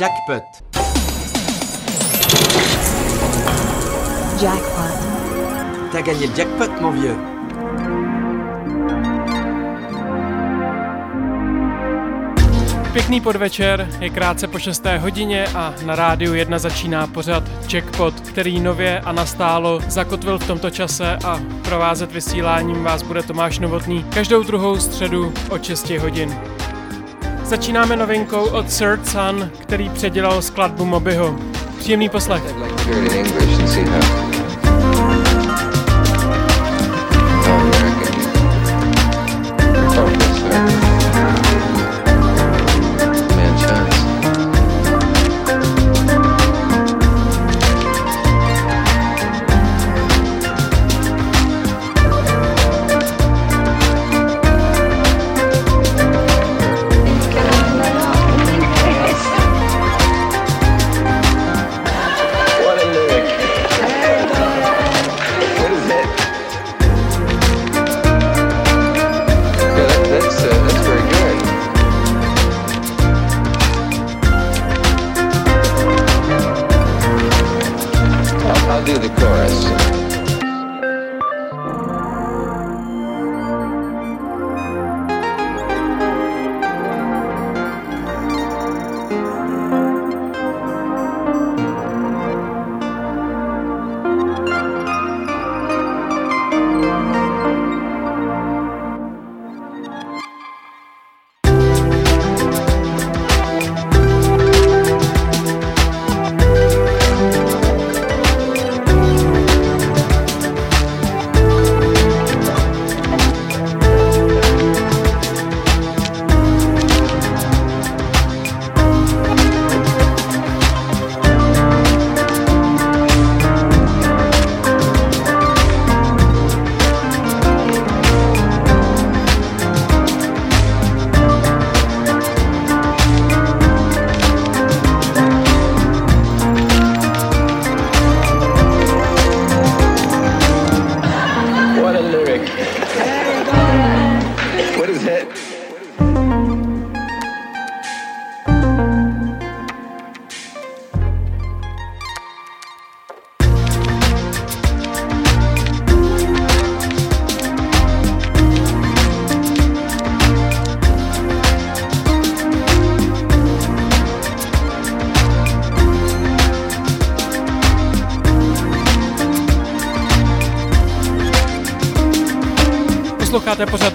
Jackpot. Jackpot. T'as gagné le jackpot, mon vieux. Pěkný podvečer, je krátce po 6. hodině a na rádiu 1 začíná pořad Jackpot, který nově a nastálo zakotvil v tomto čase a provázet vysíláním vás bude Tomáš Novotný každou druhou středu od 6 hodin. Začínáme novinkou od Sir Sun, který předělal skladbu Mobyho. Příjemný poslech.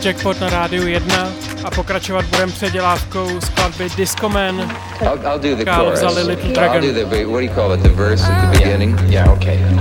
Jackpot na rádiu 1 a pokračovat budeme předělávkou skladby Discoman. I'll, I'll do the chorus. Vzali Little Dragon. I'll do the, what do you call it, the verse at the beginning? Ah, yeah, yeah okay.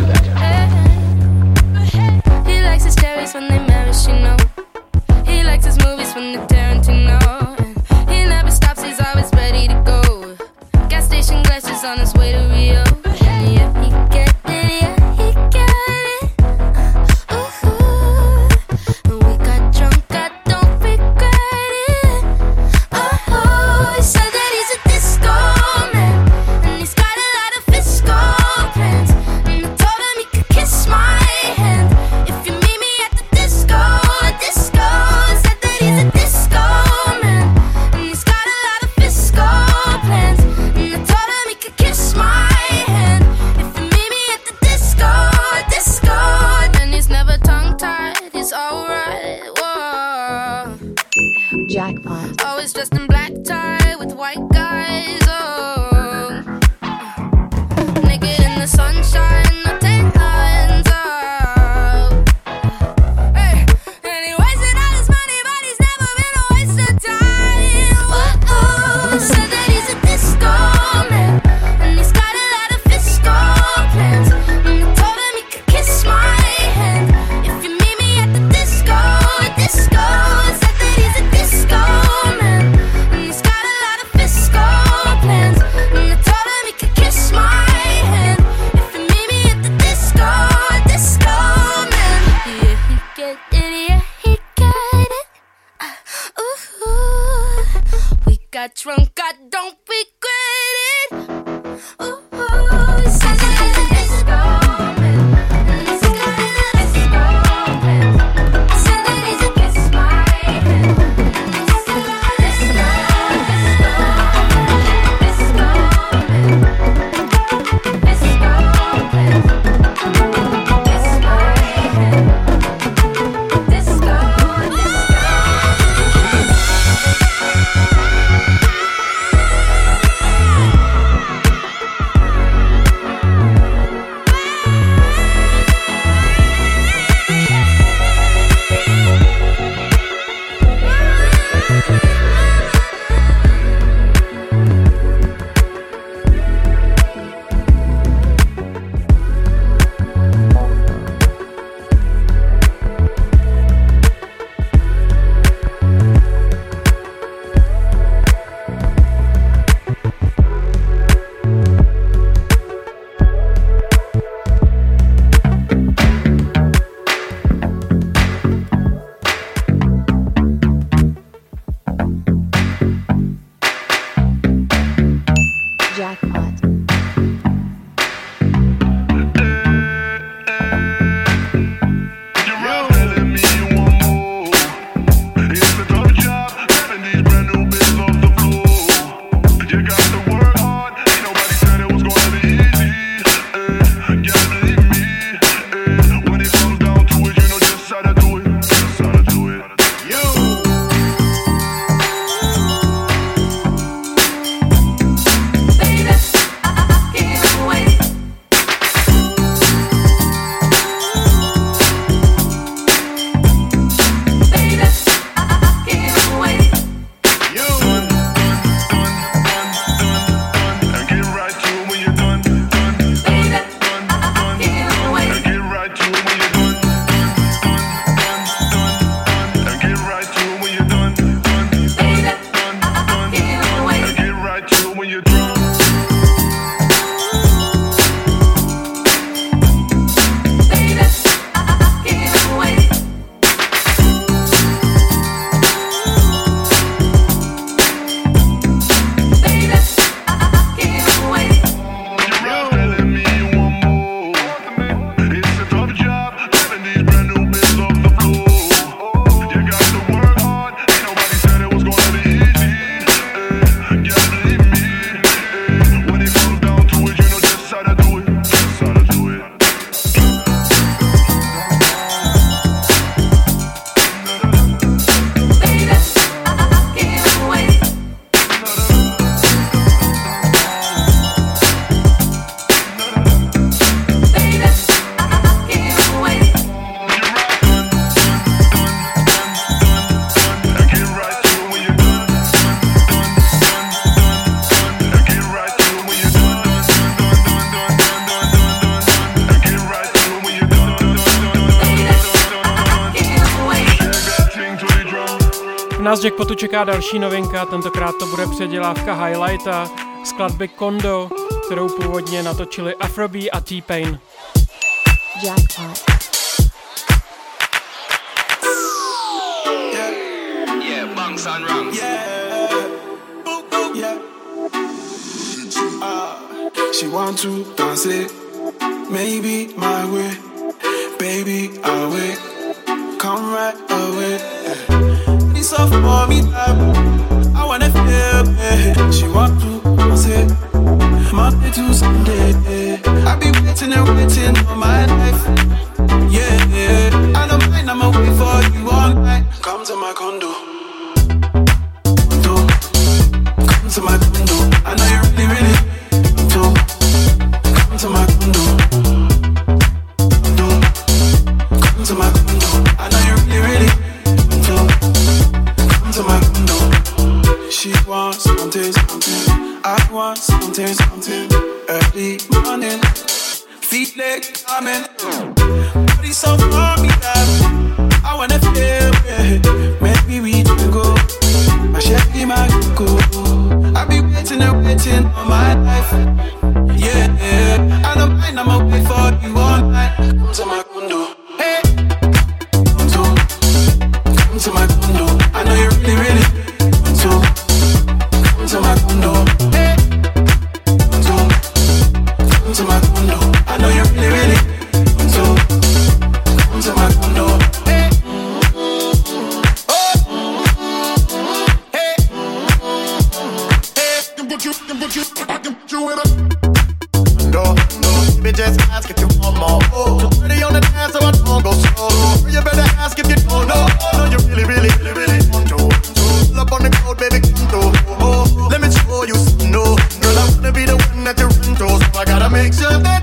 Potu čeká další novinka, tentokrát to bude předělávka Highlighta, skladby Kondo, kterou původně natočili Afrobee a T-Pain. Jackpot. Yeah. Yeah, and she want to dance it, maybe my way, baby I wait, come right away. soft for me time. I wanna feel it. She want to say Monday to Sunday. I be waiting and waiting for my life. Yeah, I don't mind. I'ma wait for you all night. Come to my condo. Come to my condo. I know you really, really. Condo. Come to my condo. coming. Body so far, me Oh, oh, let me show you. No, girl, I wanna be the one that you run to. So I gotta make sure that.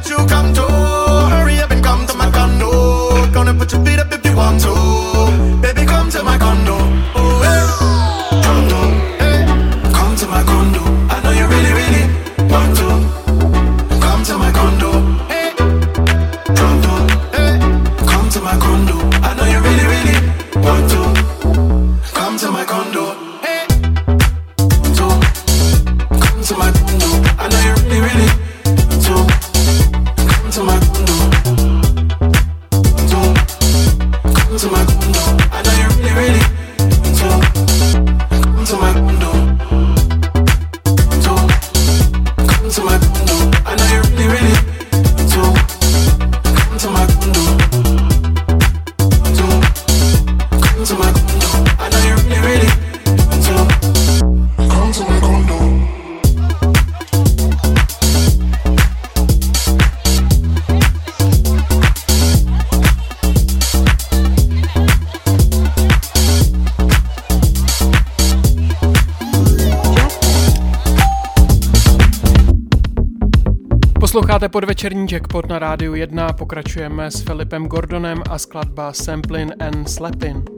Jackpot na rádiu 1 pokračujeme s Filipem Gordonem a skladba Samplin and Slepin.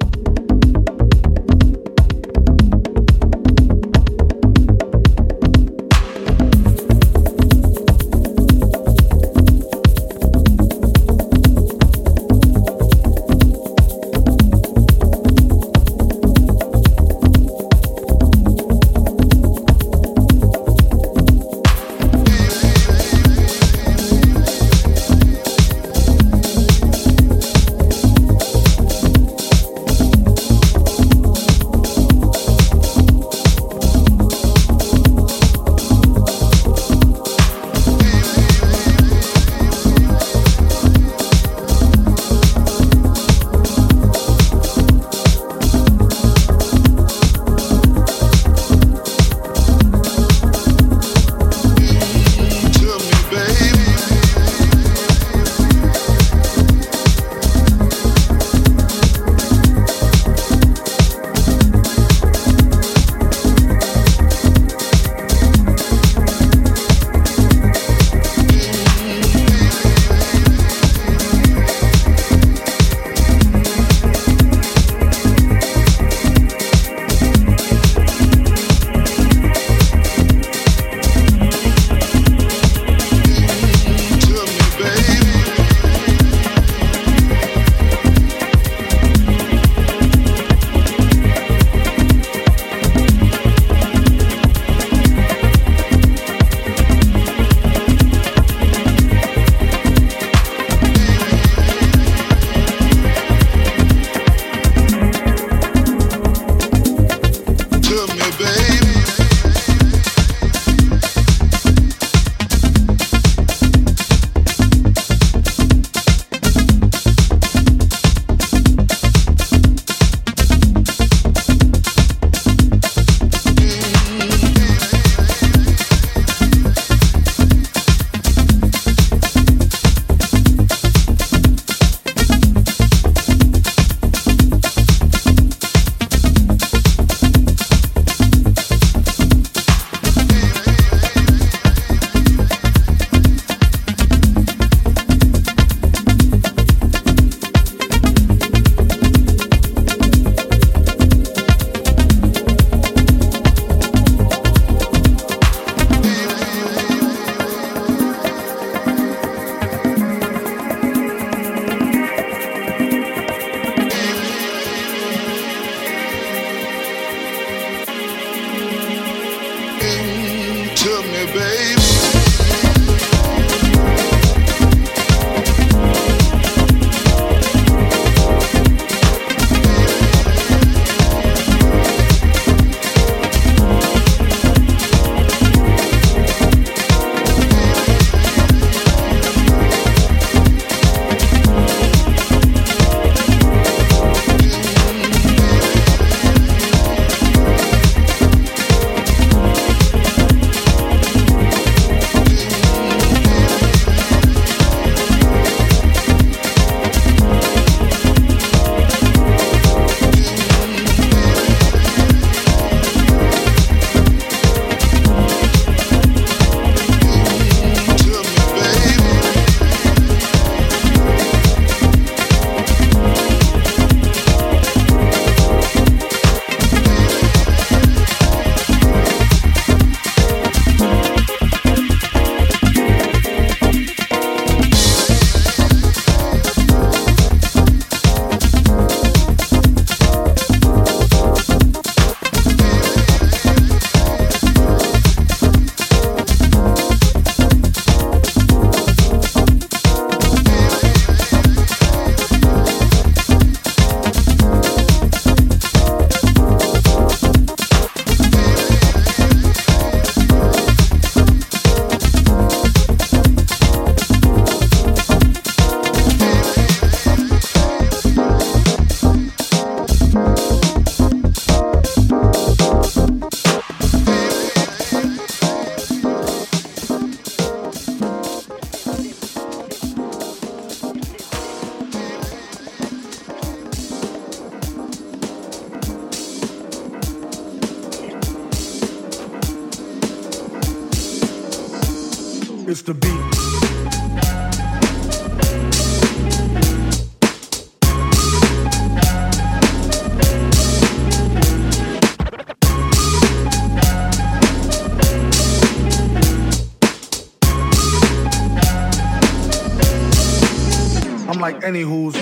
I'm any who's.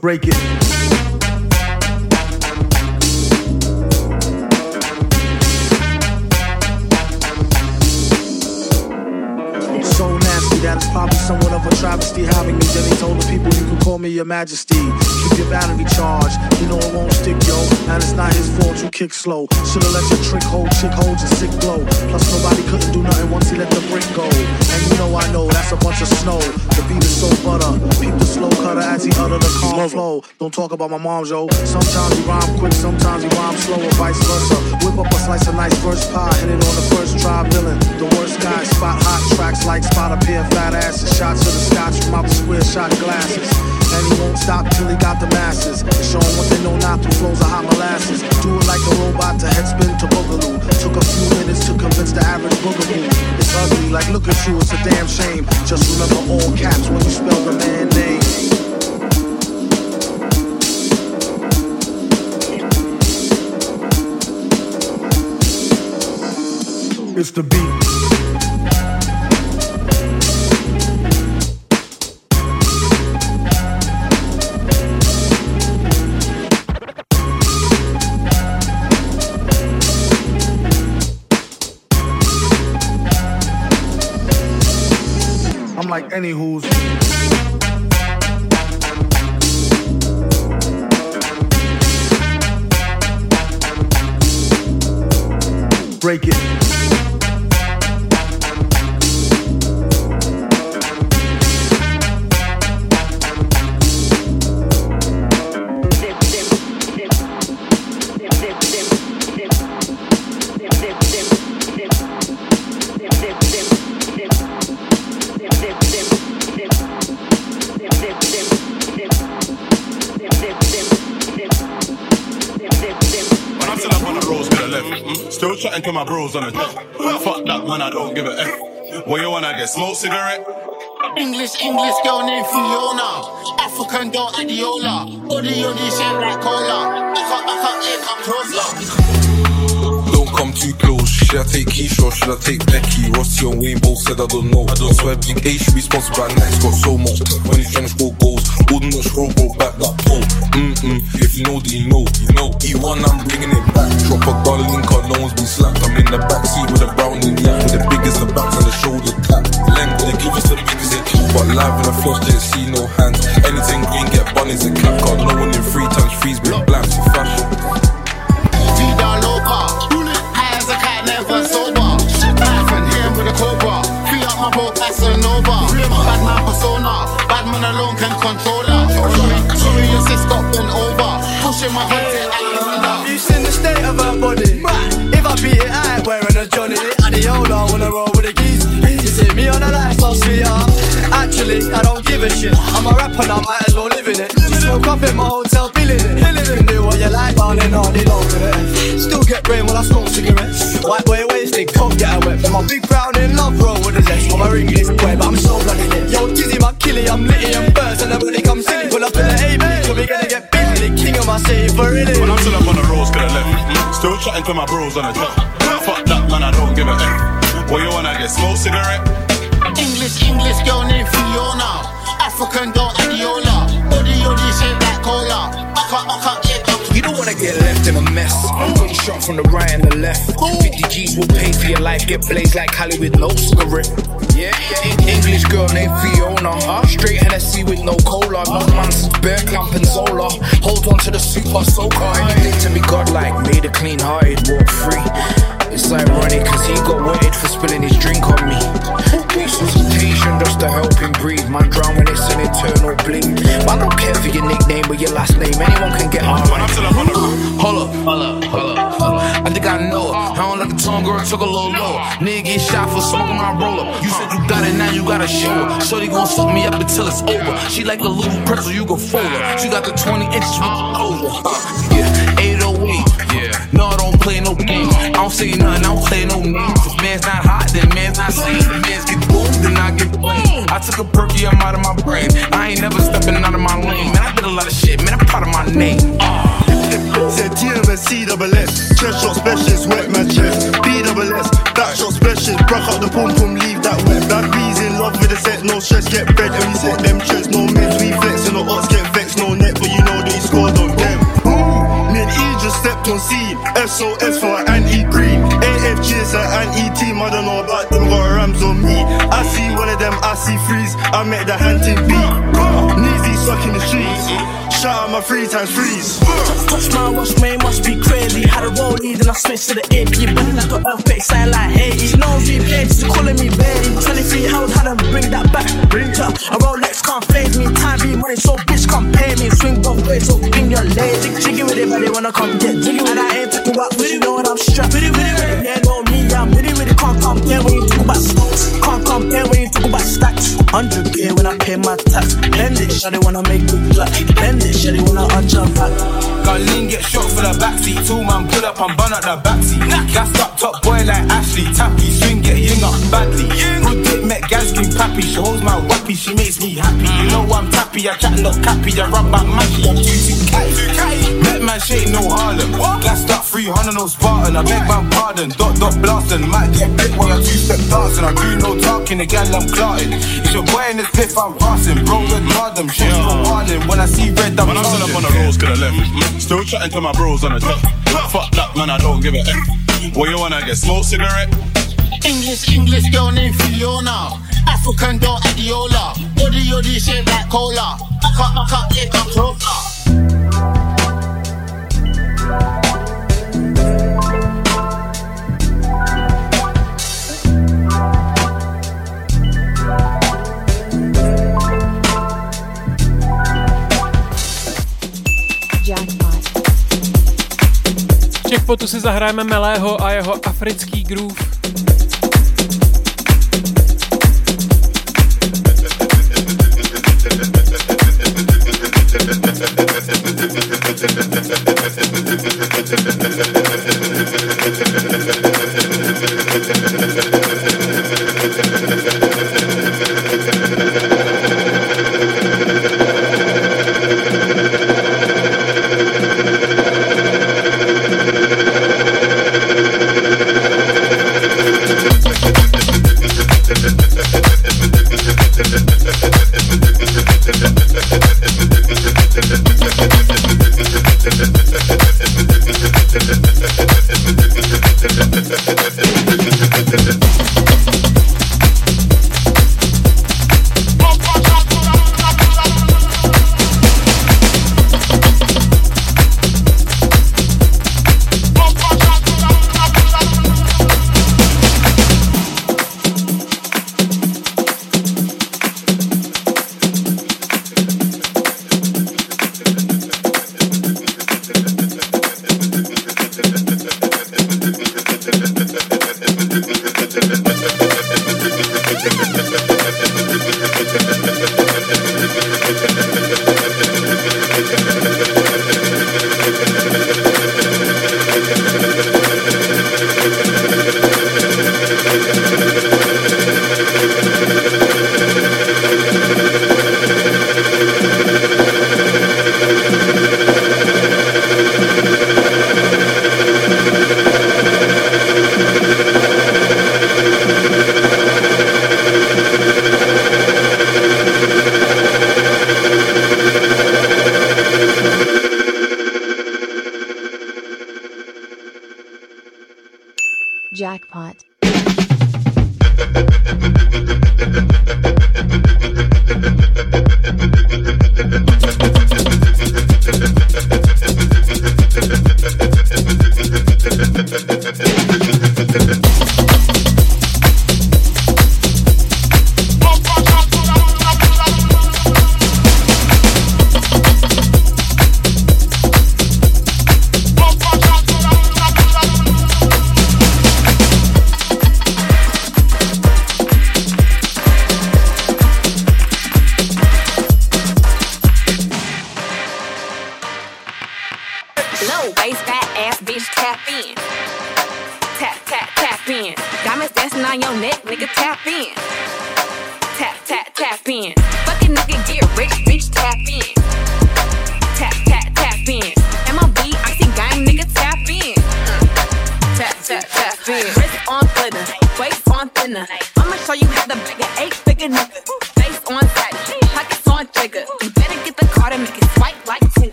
Break it. So nasty that it's probably somewhat of a travesty having me. Then he told the people me your majesty. Keep your battery charged. You know it won't stick, yo. And it's not his fault you kick slow. Should've let your trick hold, chick hold your sick glow. Plus nobody couldn't do nothing once he let the brick go. And you know I know that's a bunch of snow. The beat is so butter. Peep the slow cutter as he utter the calm flow. Don't talk about my mom, yo. Sometimes he rhyme quick, sometimes he rhyme slow, or vice versa. Whip up a slice of nice first pie, hit it on the first try, villain. The worst guy, spot hot tracks like spot a pair fat asses. Shots of the scotch from out the square shot glasses. And he won't stop till he got the masses. Show 'em what they know not through flows of hot molasses. Do it like a robot to headspin to boogaloo. Took a few minutes to convince the average boogaloo. It's ugly, like look at you, it's a damn shame. Just remember all caps when you spell the man name. It's the beat. I'm any who's. Break it. Left, still chatting to my bros on the deck. Fuck that man, I don't give a F. What you wanna get? Smoke cigarette? English, English girl named Fiona. African girl Adiola. Body on this shit like cola. I can't, I can't, it come closer. Don't come too close. Should I take Keisha or should I take Becky? Rossi and Wayne both said I don't know. I don't swear Big A should be sponsored by Nike. Got so much when he's trying to score goals. Wouldn't not scroll, bro, back that pole. Mm-mm. If you know, then you know. You know. E1, I'm bringing it back. Drop a gun on, no one's been slapped. I'm in the backseat with a brown in the With the biggest the backs and the shoulder tap. Length, they give us the biggest hit. But live in the flush, didn't see no hands. Anything green, get bunnies and cap card. No one in three times freeze, been blanks for fashion. My bro, Casanova. Bad man persona. Bad man alone can control her. Sorry, your sis got bent over. Pushing my content, I You seen the state of her body. If I beat it, I ain't wearing a Johnny. Adiola wanna roll with the geese. You see me on a lifestyle, sweetheart. Actually, I don't give a shit. I'm a rapper now, might as well live in it. Just Smoke up in my hotel, feeling it. You can do what you like, down in all day long with it. Still get brain when I smoke cigarettes. White boy wasted, can't get a wet. From my big brown in love, roll with the zest. I'm a ringless boy, but I'm so bloody lit. Yo, Dizzy, my killie, I'm litty and birds. And everybody come silly. Pull up in the A, so we gonna get busy. The king of my city, for really. When I'm still up on the roads to the left, still chatting to my bros on the top. Fuck that man, I don't give a F. What you wanna get? Smoke cigarette? English, English girl named Fiona. African girl Adiola. Body on this shit like cola. I can't, I can't, it come You don't wanna get left in a mess. Got you shot from the right and the left. 50 G's will pay for your life. Get blazed like with no cigarette. Yeah, English girl named Fiona. Straight Hennessy with no cola. No man's bear clamp and solar. Hold on to the super soaker. Anything to be godlike. Made a clean hearted, walk free. It's ironic cause he got wetted for spilling his drink on me. Resuscitation just to help him breathe. Man drown when it's an eternal bleed. Man don't care for your nickname or your last name. Anyone can get alright. Hold up, hold up, hold up, hold up. I think I know. I don't like the tongue girl took a little lower. Nigga get shot for smoking my roller. You said you got it, now you gotta show her. Shorty gon' suck me up until it's over. She like a little pretzel, you can fold her. She got the 20 inches with the closure. Uh, Yeah. No, I don't play no games. I don't say nothing, I don't play no names. If man's not hot, then man's not sane. If man's get boom, then I get blamed. I took a perky, I'm out of my brain. I ain't never stepping out of my lane. Man, I did a lot of shit, man, I'm proud of my name. Uh. Said TMS, double S. Chest shot specialist, wet my chest. B double S, back shot specialist. Broke out the pum pum, leave that wet. That bees in love with the set, no stress, get bread. And we set them chest, no meds, we flex. And no odds get vexed, no net, but you just stepped on C. SOS for anti green. AFG is an anti team, I don't know about them, got rams on me. I see one of them, I see freeze. I met the hunting beat. Kneesy sucking the streets. Shout out my three times freeze. Touch my watch, man, must be crazy. Had a rollie, then I switched to the AP. Been like an earthquake, sound like Haiti. No replay, just calling me baby. 23 held, had to bring that back. Bring her. A Rolex can't phase me. Time be money, so bitch can't pay me. Swing both ways, so bring your leg. Jig, jiggy with it, but they wanna come get jiggy. And I ain't talking about with you know what I'm strapped. With it, I'm with it. Can't compare when you talk about stocks. Can't compare when you talk about stacks. 100k when I pay my tax. Bend it, shawty wanna make it black. Bend it, shawty wanna her back. Garlin get shot for the backseat. Two man pull up and burn up the backseat. Gassed up top boy like Ashley. Tappy swing get ying up badly. Dick met Ganskin pappy. She holds my wappy. She makes me happy. You know I'm tappy. I chat not cappy. I rub back mashy. I'm too catty. Met man shake no Harlem. Gassed up 300 no Spartan. I beg my pardon. Dot dot blasting. Might get bit while I two step dancing. I do no talking. again I'm clarting. It's your boy in this piff I'm passing. Bro, red them. Shit, no wildin'. When I see red, I'm When I'm still up on the roads, could have left. Still chatting to my bros on the top. Fuck that, man, I don't give a F. What you wanna get? Smoke cigarette? English, English girl named Fiona. African girl Adiola. Body, yoddy shaped like cola. Cut, cut, yeah, come closer. Jackpotu si zahrajeme Melého a jeho africký groove.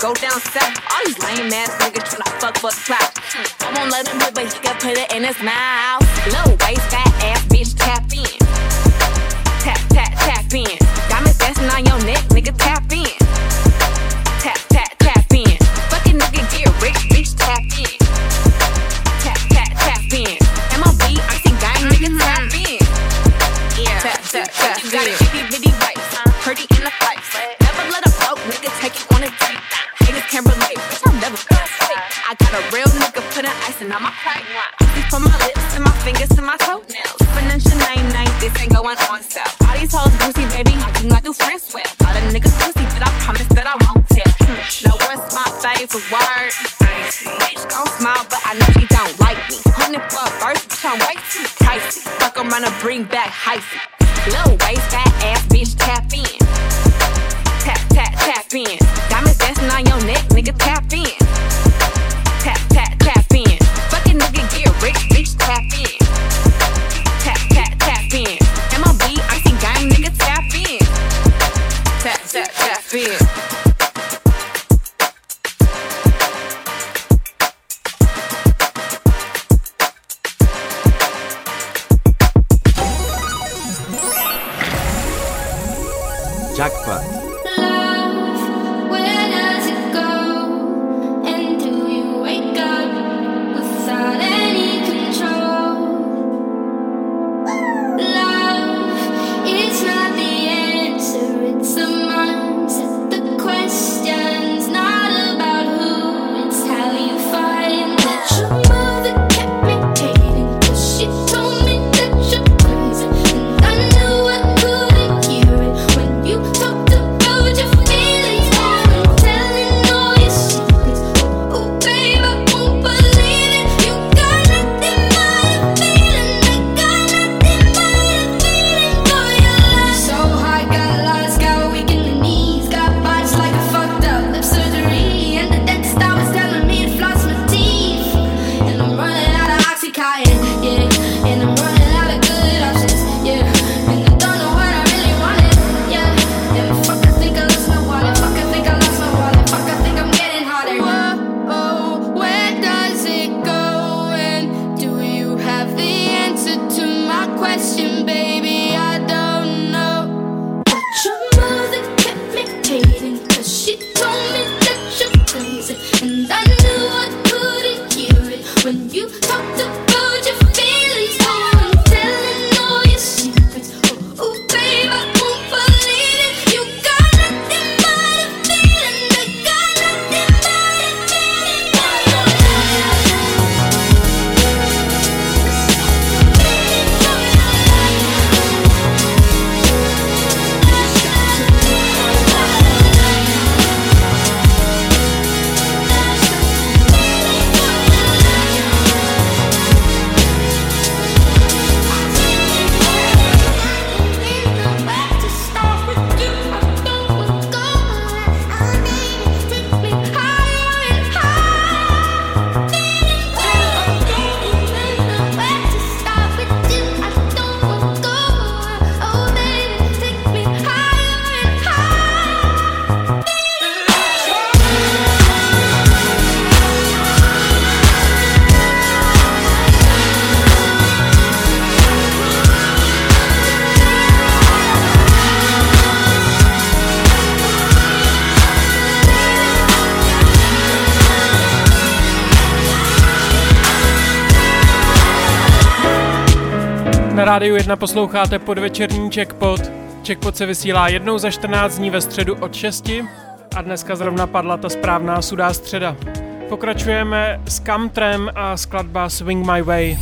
Go down south. All these lame ass niggas tryna fuck for the clout. I won't let him do it, but he can put it in his mouth. Little waist, fat ass bitch, tap in. Tap, tap, tap in. and I'm a pregnant. Kisses from my lips to my fingers to my toenails. Financial name, name, this ain't going on sale. All these hoes boozy, baby, I do not do friends with. All the niggas pussy, but I promise that I won't tell. Now what's my favorite word? Bitch gon' smile, but I know she don't like me. Hundred for a verse, bitch, I'm way too pricey. Fuck around and bring back hyphy. Little waist, fat ass, bitch, tap in. Tap, tap, tap in. Diamonds dancing on your neck, nigga, tap Rádiu 1 posloucháte podvečerní Checkpot. Checkpot se vysílá jednou za 14 dní ve středu od 6 a dneska zrovna padla ta správná sudá středa. Pokračujeme s Kamtrem a skladba Swing My Way.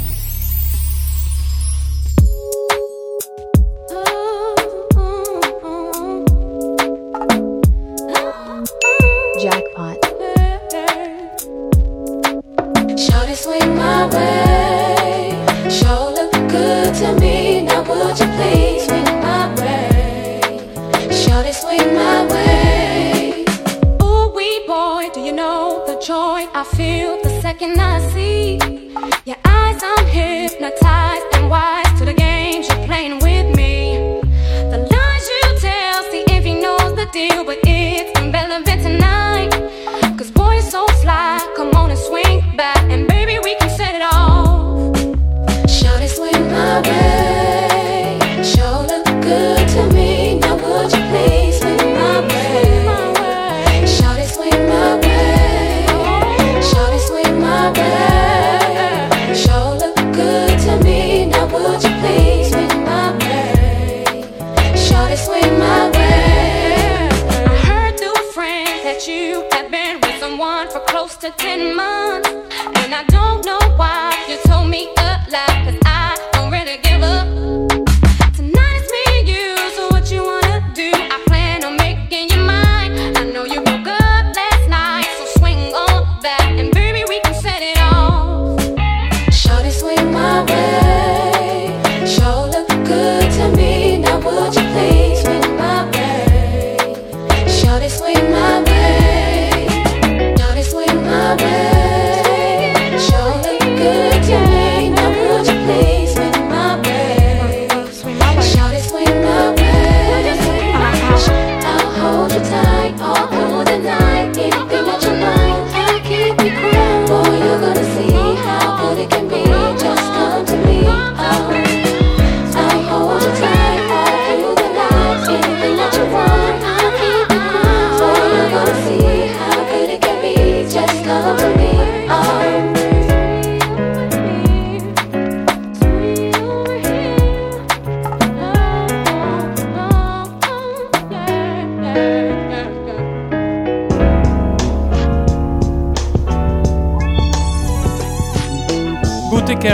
Arctic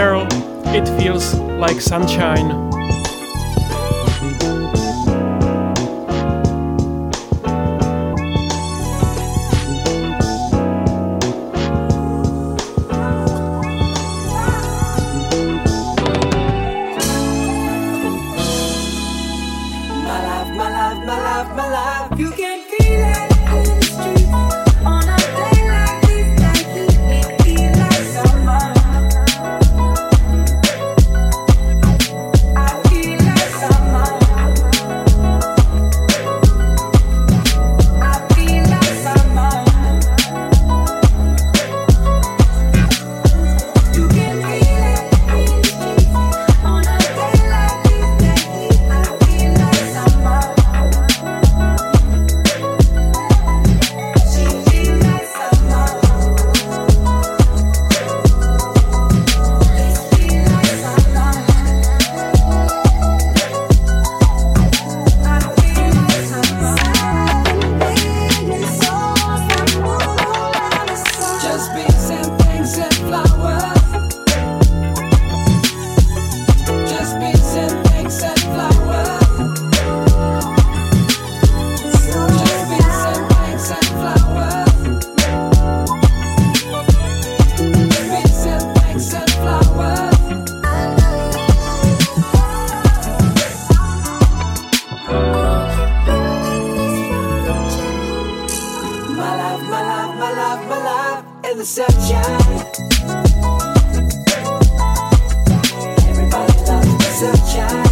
it feels like sunshine. life, my love, my love, my love, in the sunshine. Everybody loves the sunshine.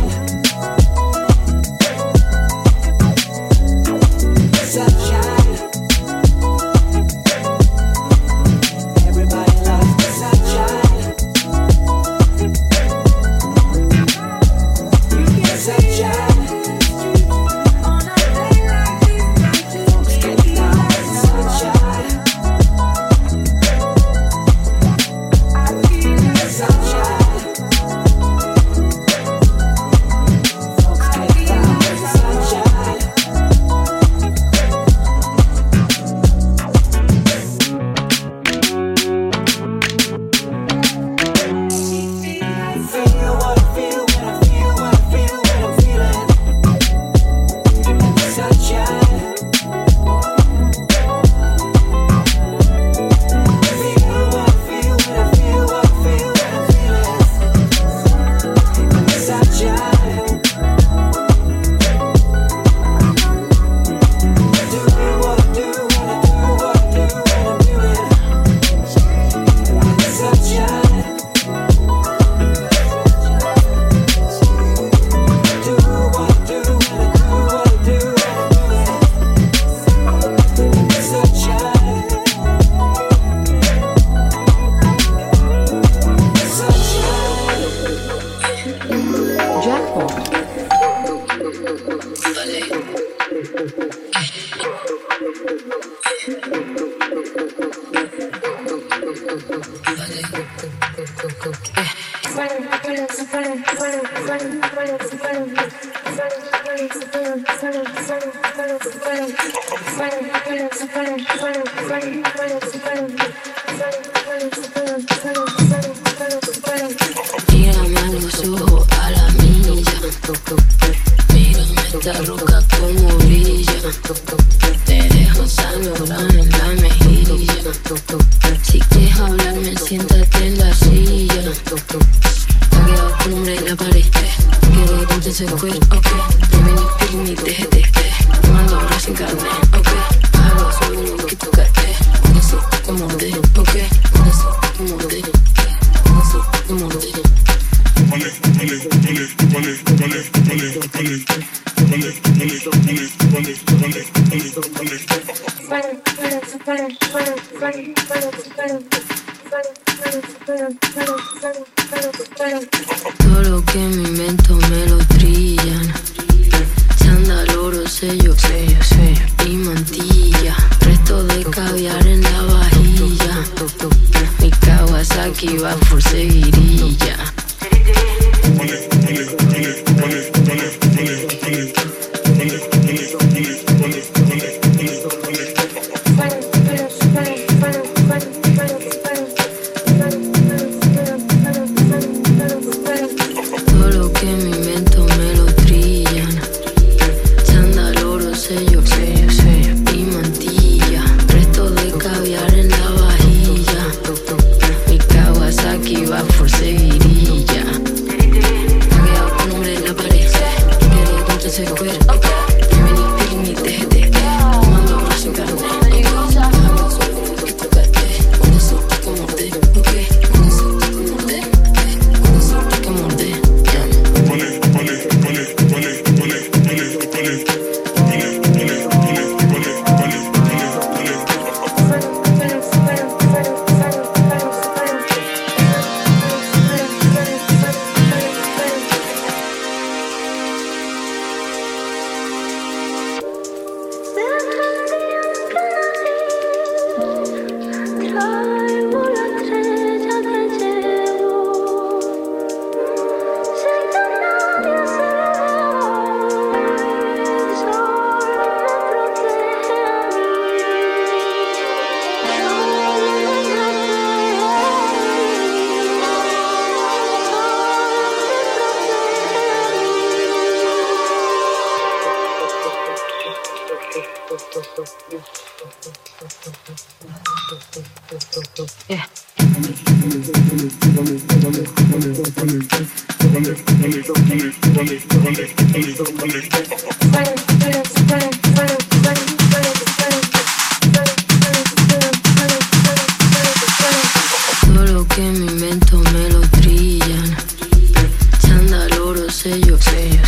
to.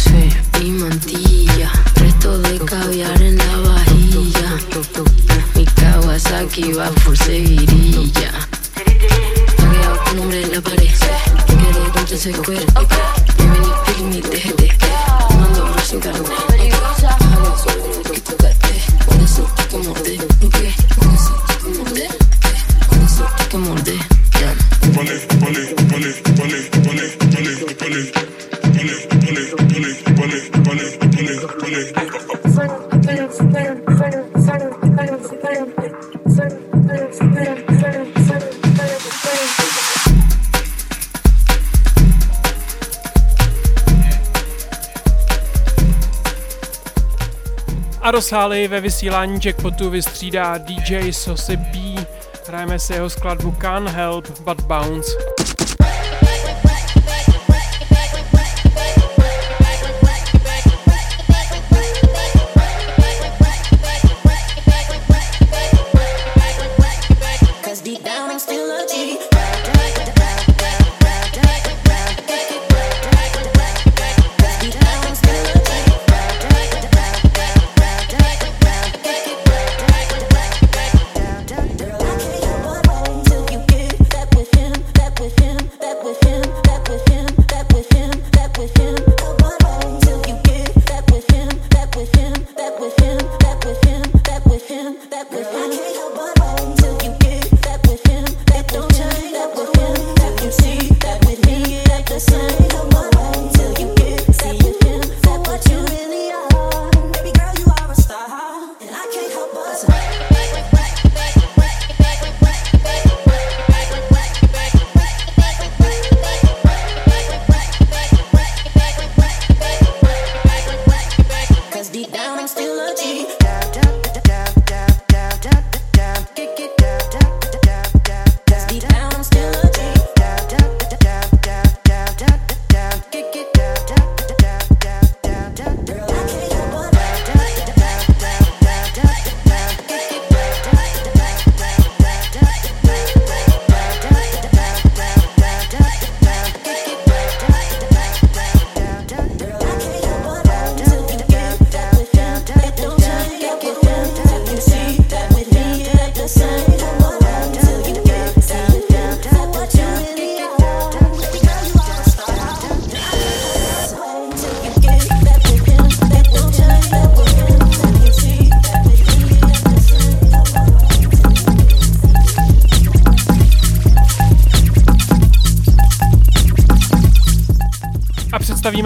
Sally ve vysílání Jackpotu vystřídá DJ Sosy B. Hrajeme si jeho skladbu Can't Help But Bounce.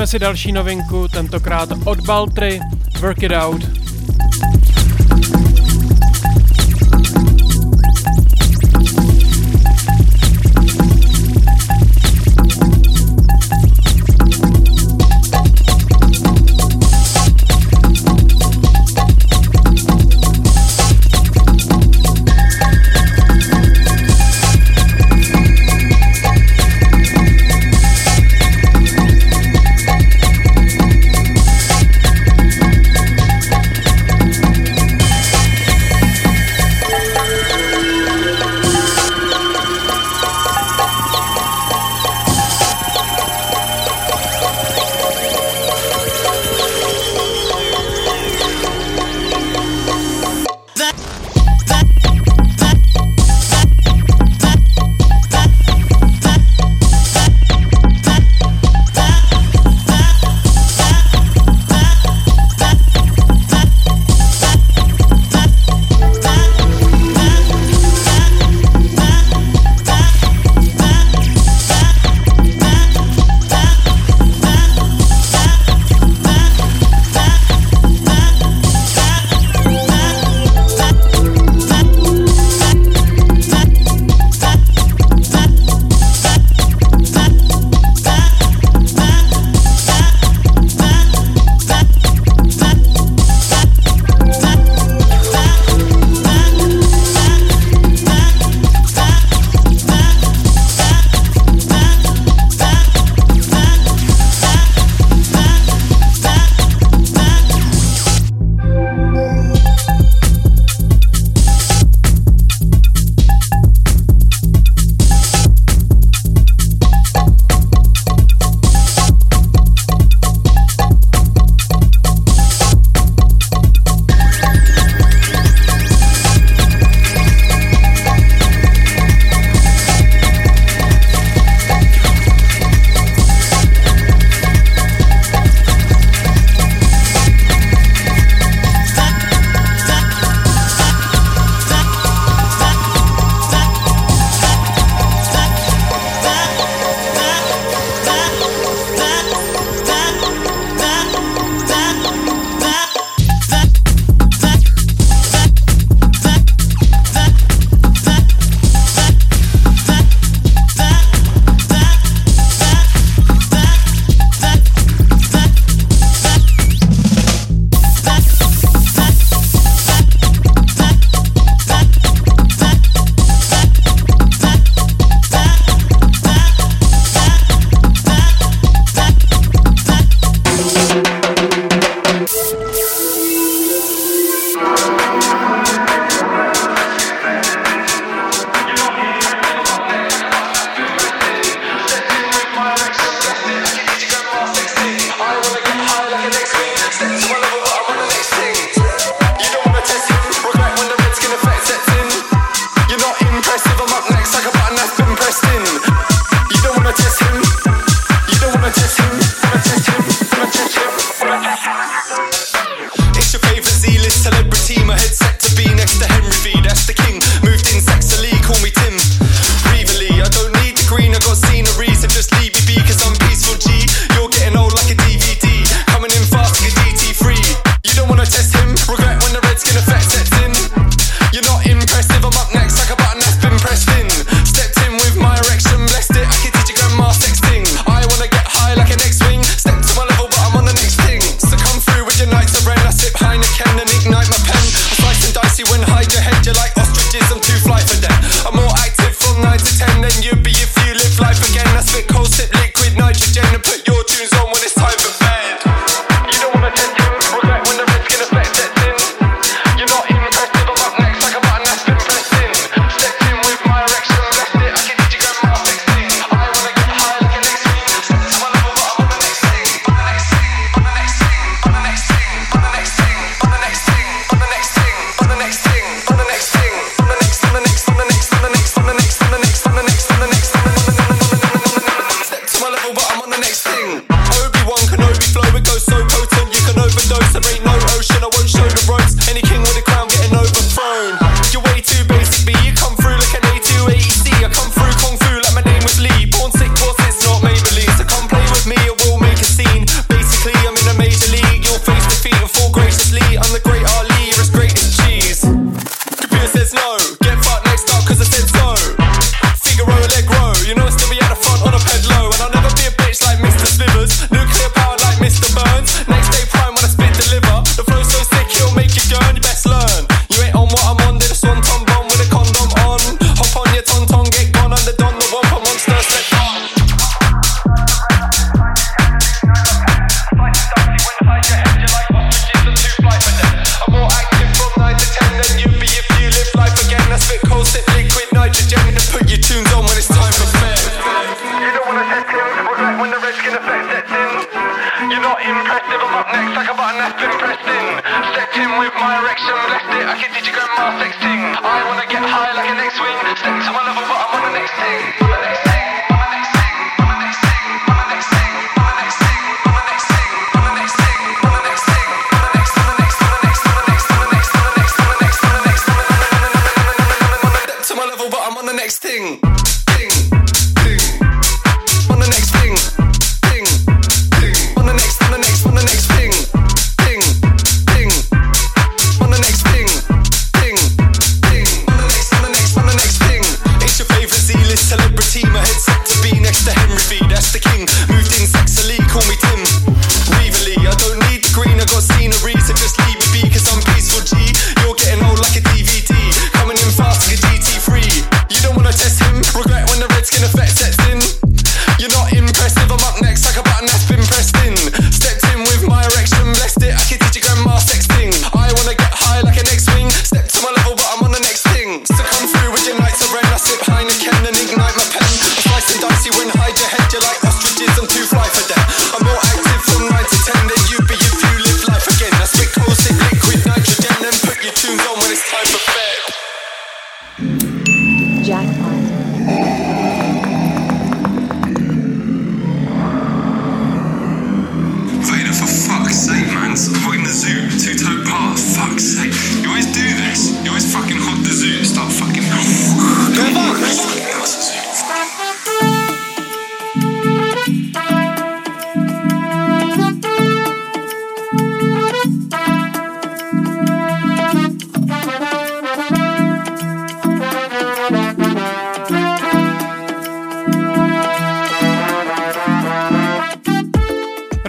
Si další novinku, tentokrát od Baltry, Work It Out.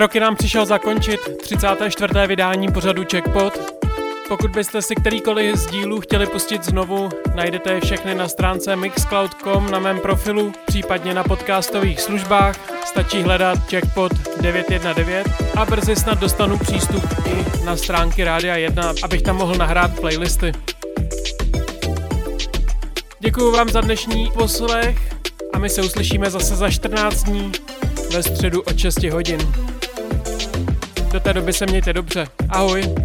Roky nám přišel zakončit 34. vydání pořadu Checkpot. Pokud byste si kterýkoliv z dílů chtěli pustit znovu, najdete je všechny na stránce mixcloud.com na mém profilu, případně na podcastových službách. Stačí hledat Checkpot 919 a brzy snad dostanu přístup i na stránky Rádia 1, abych tam mohl nahrát playlisty. Děkuji vám za dnešní poslech a my se uslyšíme zase za 14 dní ve středu od 6 hodin. Do té doby se mějte dobře. Ahoj.